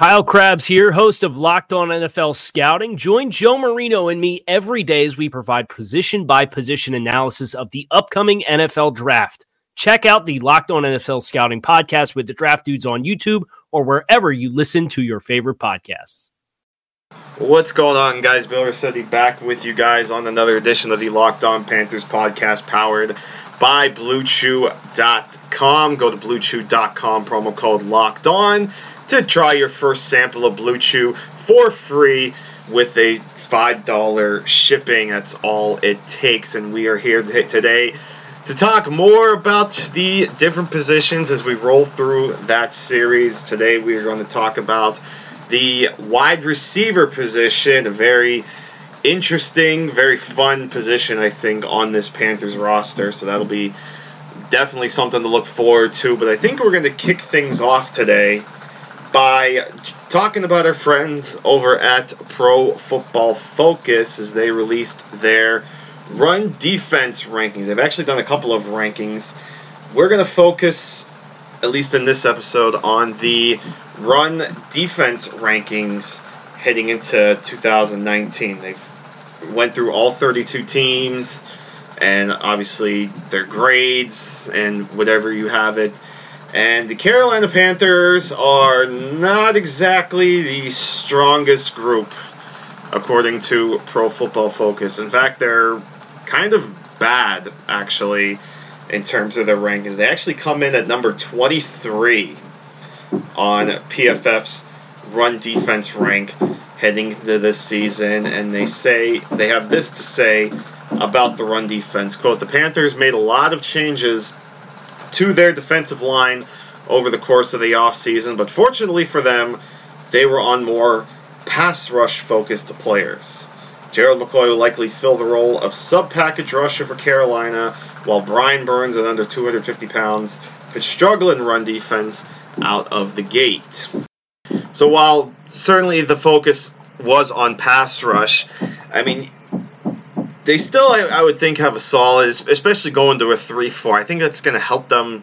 Kyle Crabbs here, host of Locked On NFL Scouting. Join Joe Marino and me every day as we provide position by position analysis of the upcoming NFL draft. Check out the Locked On NFL Scouting podcast with the draft dudes on YouTube or wherever you listen to your favorite podcasts. What's going on, guys? Bill Ricchette back with you guys on another edition of the Locked On Panthers podcast powered by BlueChew.com. Go to BlueChew.com, promo code Locked On to try your first sample of Blue Chew for free with a $5 shipping. That's all it takes. And we are here today to talk more about the different positions as we roll through that series. Today we are going to talk about the wide receiver position, a very interesting, very fun position, I think, on this Panthers roster. So that'll be definitely something to look forward to. But I think we're going to kick things off today by talking about our friends over at Pro Football Focus as they released their run defense rankings. They've actually done a couple of rankings. We're going to focus, at least in this episode, on the run defense rankings heading into 2019. They've went through all 32 teams and obviously their grades and whatever you have it and the Carolina Panthers are not exactly the strongest group, according to Pro Football Focus. In fact, they're kind of bad, actually, in terms of their rankings. They actually come in at number 23 on PFF's run defense rank heading into this season, and they say they have this to say about the run defense. Quote, the Panthers made a lot of changes to their defensive line over the course of the offseason, but fortunately for them, they were on more pass rush focused players. Gerald McCoy will likely fill the role of sub package rusher for Carolina, while Brian Burns, at under 250 pounds, could struggle in run defense out of the gate. So while certainly the focus was on pass rush, I mean, they still, I, I would think, have a solid, especially going to a 3 4. I think that's going to help them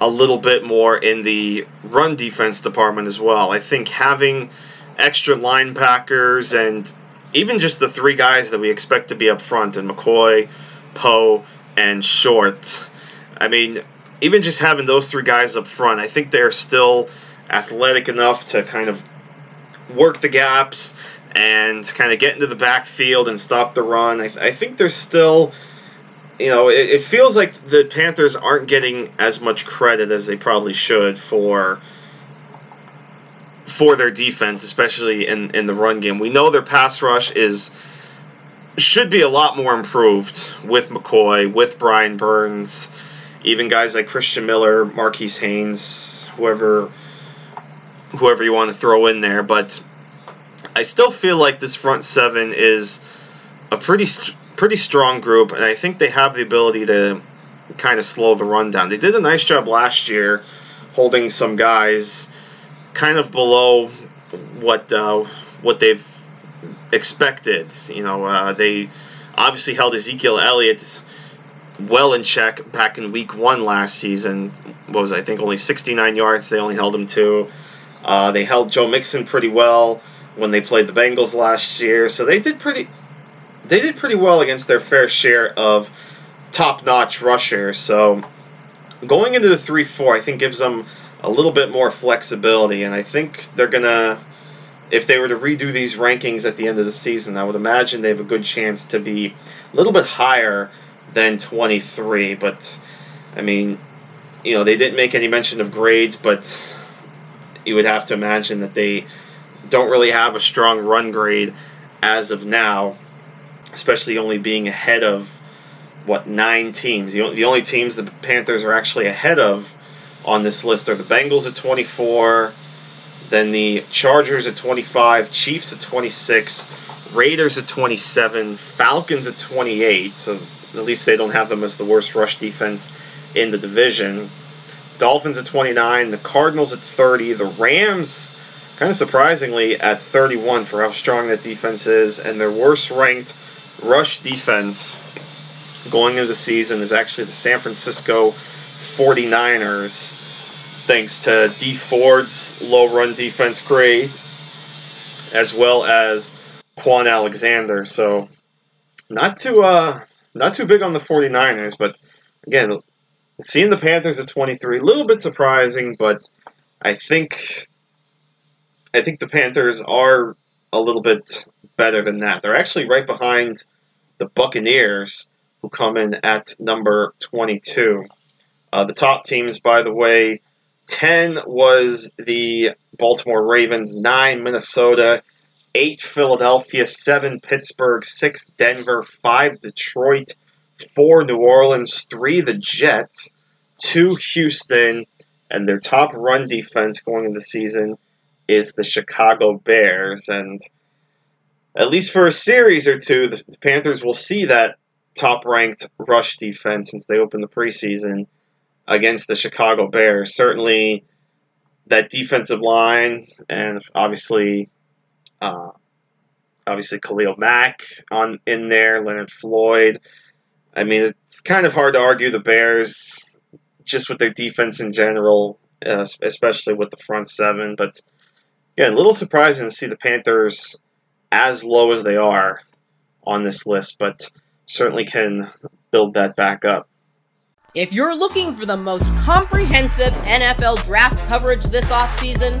a little bit more in the run defense department as well. I think having extra linebackers and even just the three guys that we expect to be up front and McCoy, Poe, and Short. I mean, even just having those three guys up front, I think they're still athletic enough to kind of work the gaps and kind of get into the backfield and stop the run. I, I think they're still, you know, it, it, feels like the Panthers aren't getting as much credit as they probably should for for their defense, especially in, in the run game. We know their pass rush is should be a lot more improved with McCoy, with Brian Burns, even guys like Christian Miller, Marquis Haynes, whoever whoever you want to throw in there, but I still feel like this front seven is a pretty pretty strong group, and I think they have the ability to kind of slow the run down. They did a nice job last year holding some guys kind of below what uh, what they've expected. You know, uh, they obviously held Ezekiel Elliott well in check back in week one last season. What was I think only 69 yards? They only held him to. Uh, they held Joe Mixon pretty well when they played the Bengals last year. So they did pretty they did pretty well against their fair share of top-notch rushers. So going into the 3-4 I think gives them a little bit more flexibility and I think they're going to if they were to redo these rankings at the end of the season, I would imagine they have a good chance to be a little bit higher than 23, but I mean, you know, they didn't make any mention of grades, but you would have to imagine that they don't really have a strong run grade as of now, especially only being ahead of what nine teams. The, the only teams the Panthers are actually ahead of on this list are the Bengals at 24, then the Chargers at 25, Chiefs at 26, Raiders at 27, Falcons at 28. So at least they don't have them as the worst rush defense in the division. Dolphins at 29, the Cardinals at 30, the Rams, kind of surprisingly, at 31 for how strong that defense is, and their worst ranked rush defense going into the season is actually the San Francisco 49ers, thanks to Dee Ford's low run defense grade, as well as Kwon Alexander. So, not too uh, not too big on the 49ers, but again, seeing the Panthers at 23, a little bit surprising, but I think I think the Panthers are a little bit better than that. They're actually right behind the Buccaneers, who come in at number 22. Uh, the top teams, by the way, 10 was the Baltimore Ravens, 9 Minnesota, 8 Philadelphia, 7 Pittsburgh, 6 Denver, 5 Detroit, 4 New Orleans, 3 the Jets, 2 Houston, and their top run defense going into the season is the Chicago Bears. And at least for a series or two, the, the Panthers will see that top ranked rush defense since they opened the preseason against the Chicago Bears. Certainly, that defensive line, and obviously, uh, obviously Khalil Mack on in there, Leonard Floyd. I mean, it's kind of hard to argue the Bears just with their defense in general, uh, especially with the front seven. But yeah, a little surprising to see the Panthers as low as they are on this list, but certainly can build that back up. If you're looking for the most comprehensive NFL draft coverage this offseason,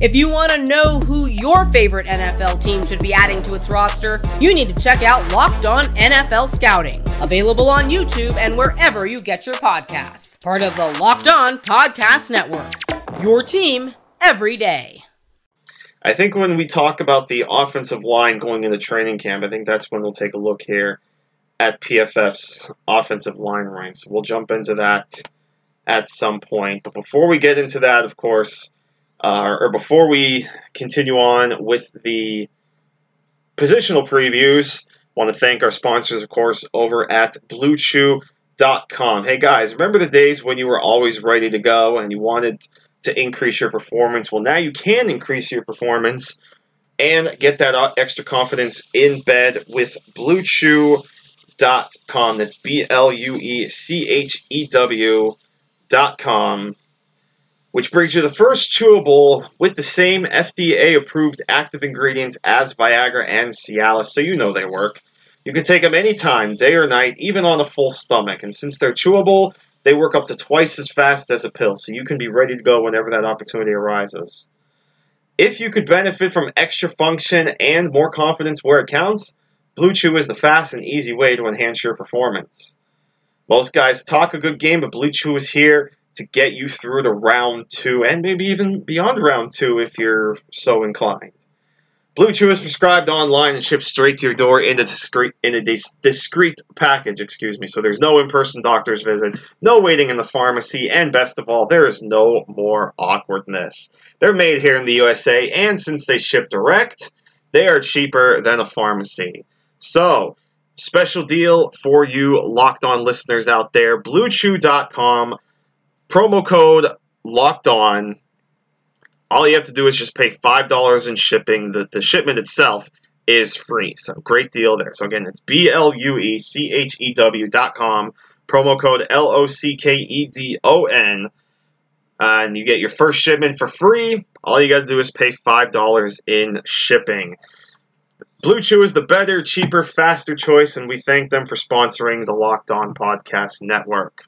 If you want to know who your favorite NFL team should be adding to its roster, you need to check out Locked On NFL Scouting, available on YouTube and wherever you get your podcasts. Part of the Locked On Podcast Network. Your team every day. I think when we talk about the offensive line going into training camp, I think that's when we'll take a look here at PFF's offensive line ranks. We'll jump into that at some point. But before we get into that, of course, uh, or before we continue on with the positional previews, want to thank our sponsors, of course, over at BlueChew.com. Hey guys, remember the days when you were always ready to go and you wanted to increase your performance? Well, now you can increase your performance and get that extra confidence in bed with BlueChew.com. That's B L U E C H E W.com which brings you the first chewable with the same FDA approved active ingredients as Viagra and Cialis, so you know they work. You can take them anytime, day or night, even on a full stomach. And since they're chewable, they work up to twice as fast as a pill, so you can be ready to go whenever that opportunity arises. If you could benefit from extra function and more confidence where it counts, Blue Chew is the fast and easy way to enhance your performance. Most guys talk a good game, but Blue Chew is here to get you through to round two and maybe even beyond round two if you're so inclined. Blue Chew is prescribed online and shipped straight to your door in a discreet, in a dis- discreet package. Excuse me. So there's no in-person doctor's visit, no waiting in the pharmacy, and best of all, there is no more awkwardness. They're made here in the USA, and since they ship direct, they are cheaper than a pharmacy. So special deal for you locked on listeners out there. BlueChew.com promo code locked on. All you have to do is just pay five dollars in shipping. The the shipment itself is free. So great deal there. So again, it's B L U E C H E W dot com. Promo code L O C K E D O N. And you get your first shipment for free. All you got to do is pay $5 in shipping. Blue Chew is the better, cheaper, faster choice, and we thank them for sponsoring the Locked On Podcast Network.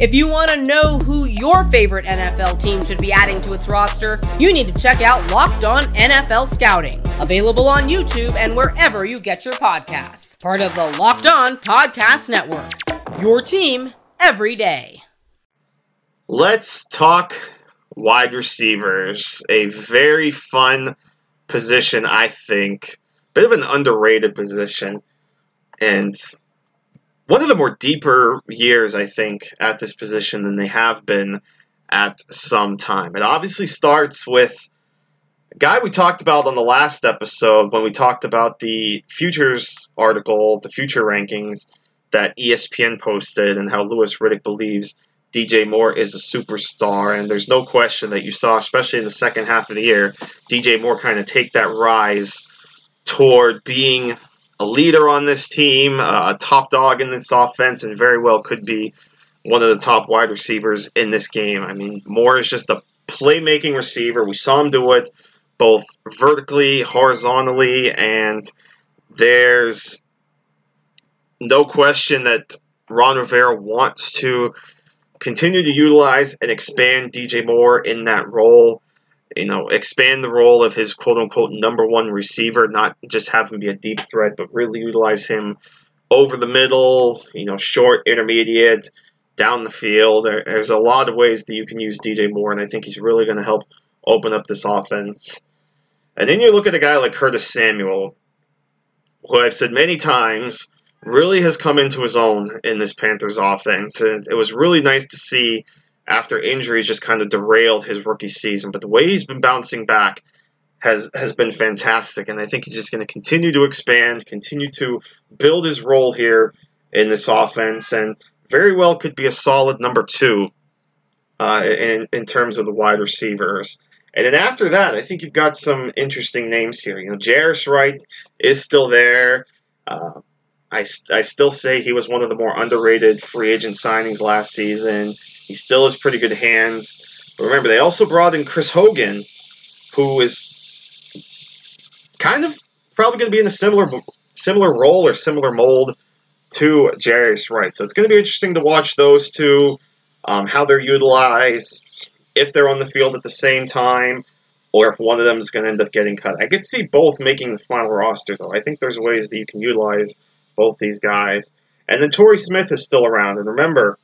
If you want to know who your favorite NFL team should be adding to its roster, you need to check out Locked On NFL Scouting, available on YouTube and wherever you get your podcasts. Part of the Locked On Podcast Network. Your team every day. Let's talk wide receivers. A very fun position, I think. Bit of an underrated position. And one of the more deeper years, I think, at this position than they have been at some time. It obviously starts with a guy we talked about on the last episode when we talked about the futures article, the future rankings that ESPN posted, and how Louis Riddick believes DJ Moore is a superstar. And there's no question that you saw, especially in the second half of the year, DJ Moore kind of take that rise toward being a leader on this team, uh, a top dog in this offense, and very well could be one of the top wide receivers in this game. I mean, Moore is just a playmaking receiver. We saw him do it both vertically, horizontally, and there's no question that Ron Rivera wants to continue to utilize and expand DJ Moore in that role you know, expand the role of his quote unquote number one receiver, not just have him be a deep threat, but really utilize him over the middle, you know, short, intermediate, down the field. There, there's a lot of ways that you can use DJ Moore, and I think he's really going to help open up this offense. And then you look at a guy like Curtis Samuel, who I've said many times really has come into his own in this Panthers offense. And it was really nice to see after injuries just kind of derailed his rookie season. But the way he's been bouncing back has has been fantastic, and I think he's just going to continue to expand, continue to build his role here in this offense, and very well could be a solid number two uh, in in terms of the wide receivers. And then after that, I think you've got some interesting names here. You know, Jarius Wright is still there. Uh, I, I still say he was one of the more underrated free agent signings last season. He still has pretty good hands. But remember, they also brought in Chris Hogan, who is kind of probably going to be in a similar similar role or similar mold to Jarius Wright. So it's going to be interesting to watch those two, um, how they're utilized, if they're on the field at the same time, or if one of them is going to end up getting cut. I could see both making the final roster, though. I think there's ways that you can utilize both these guys. And then Torrey Smith is still around. And remember,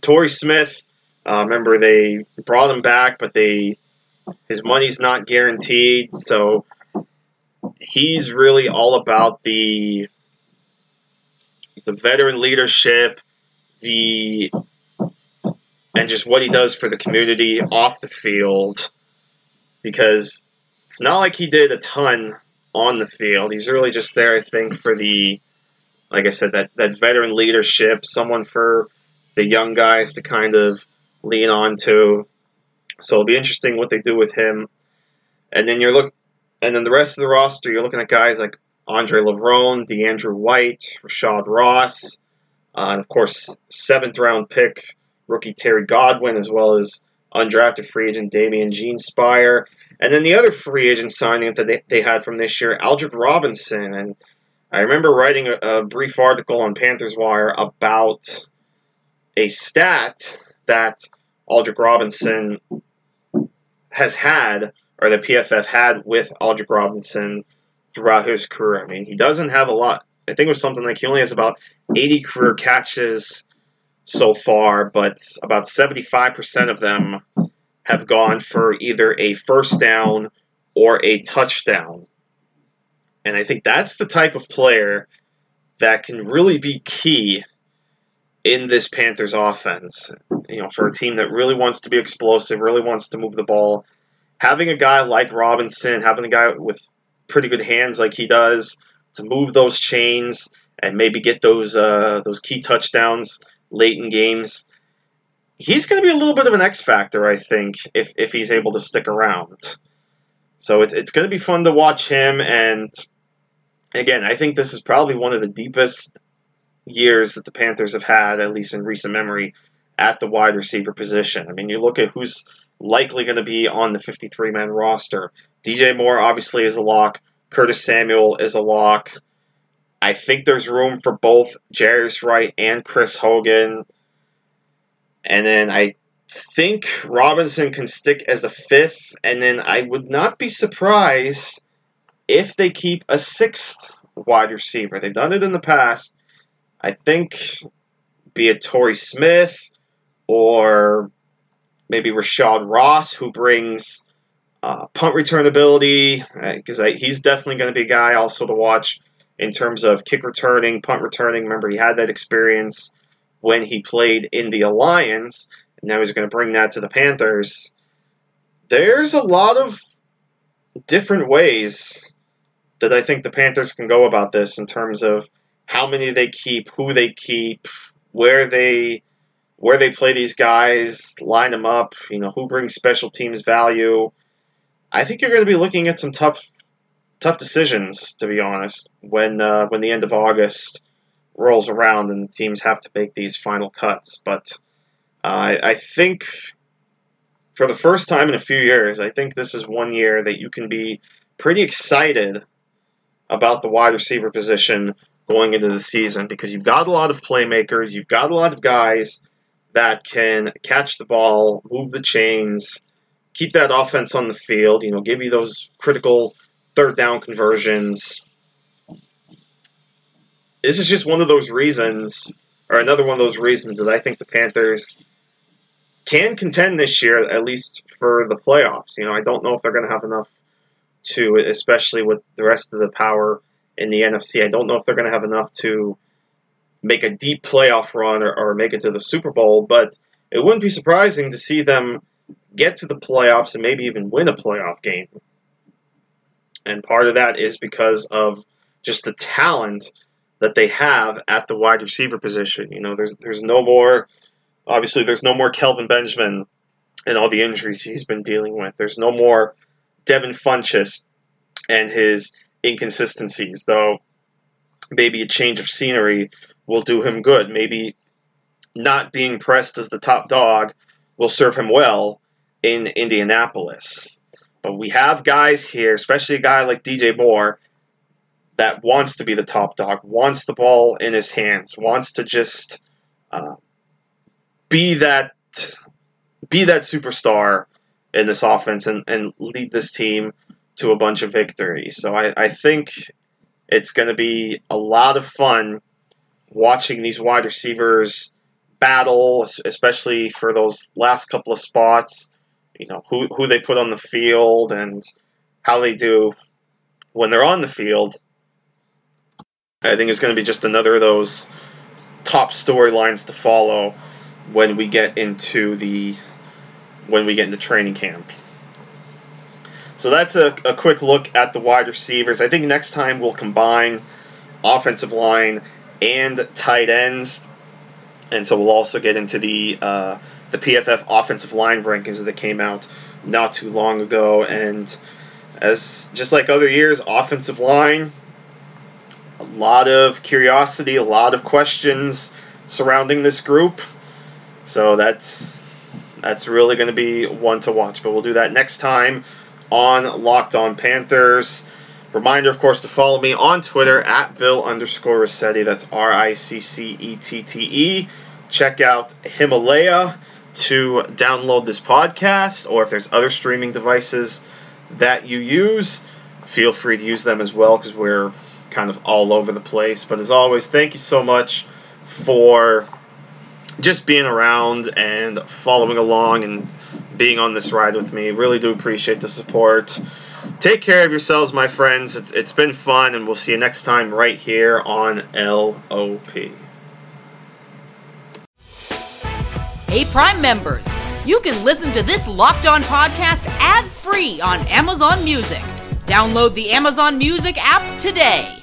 Torrey Smith, uh, remember they brought him back, but they his money's not guaranteed, so he's really all about the the veteran leadership, the and just what he does for the community off the field. Because it's not like he did a ton on the field. He's really just there, I think, for the like I said, that, that veteran leadership, someone for the young guys to kind of lean on to. So it'll be interesting what they do with him. And then you're look, and then the rest of the roster, you're looking at guys like Andre Levrone, DeAndrew White, Rashad Ross, uh, and of course seventh round pick rookie Terry Godwin, as well as undrafted free agent Damion Jeanpiere. And then the other free agent signing that they, they had from this year, Aldrick Robinson. And I remember writing a, a brief article on Panthers Wire about a stat that Aldrick Robinson has had, or the PFF had with Aldrick Robinson throughout his career. I mean, he doesn't have a lot. I think it was something like he only has about 80 career catches so far, but about 75% of them have gone for either a first down or a touchdown. And I think that's the type of player that can really be key in this Panthers offense. You know, for a team that really wants to be explosive, really wants to move the ball, having a guy like Robinson, having a guy with pretty good hands like he does to move those chains and maybe get those uh, those key touchdowns late in games. He's going to be a little bit of an X factor, I think, if if he's able to stick around. So it's it's going to be fun to watch him, and again, I think this is probably one of the deepest years that the Panthers have had, at least in recent memory, at the wide receiver position. I mean, you look at who's likely going to be on the 53 man roster. DJ Moore obviously is a lock. Curtis Samuel is a lock. I think there's room for both Jarius Wright and Chris Hogan. And then I think Robinson can stick as a fifth. And then I would not be surprised if they keep a sixth wide receiver. They've done it in the past. I think, be it Torrey Smith or maybe Rashad Ross, who brings uh, punt return ability, because uh, he's definitely going to be a guy also to watch in terms of kick returning, punt returning. Remember, he had that experience when he played in the Alliance, and now he's going to bring that to the Panthers. There's a lot of different ways that I think the Panthers can go about this in terms of how many they keep, who they keep, where they where they play these guys, line them up, you know, who brings special teams value. I think you're going to be looking at some tough tough decisions to be honest when uh, when the end of August rolls around and the teams have to make these final cuts. But uh, I, I think for the first time in a few years, I think this is one year that you can be pretty excited about the wide receiver position going into the season because you've got a lot of playmakers, you've got a lot of guys that can catch the ball, move the chains, keep that offense on the field, you know, give you those critical third down conversions. This is just one of those reasons, or another one of those reasons that I think the Panthers can contend this year, at least for the playoffs. You know, I don't know if they're going to have enough to, especially with the rest of the power in the NFC. I don't know if they're going to have enough to make a deep playoff run or, or make it to the Super Bowl, but it wouldn't be surprising to see them get to the playoffs and maybe even win a playoff game. And part of that is because of just the talent that they have at the wide receiver position. You know, there's there's no more obviously there's no more Kelvin Benjamin and all the injuries he's been dealing with. There's no more Devin Funchess and his inconsistencies, though maybe a change of scenery will do him good. Maybe not being pressed as the top dog will serve him well in Indianapolis. But we have guys here, especially a guy like DJ Moore, that wants to be the top dog, wants the ball in his hands, wants to just uh, be that be that superstar in this offense and, and lead this team to a bunch of victories. So I, I think it's going to be a lot of fun watching these wide receivers battle, especially for those last couple of spots. You know who who they put on the field and how they do when they're on the field. I think it's going to be just another of those top storylines to follow when we get into the when we get into training camp. So that's a, a quick look at the wide receivers. I think next time we'll combine offensive line and tight ends, and so we'll also get into the uh, the PFF offensive line rankings that came out not too long ago. And as just like other years, offensive line, a lot of curiosity, a lot of questions surrounding this group. So that's that's really going to be one to watch. But we'll do that next time on Locked On Panthers. Reminder, of course, to follow me on Twitter at Bill underscore Ricchette. That's R I C C E T T E. Check out Himalaya to download this podcast, or if there's other streaming devices that you use, feel free to use them as well because we're kind of all over the place. But as always, thank you so much for just being around and following along and being on this ride with me. Really do appreciate the support. Take care of yourselves, my friends. It's, it's been fun, and we'll see you next time right here on LOP. Hey, Prime members, you can listen to this locked on podcast ad free on Amazon Music. Download the Amazon Music app today.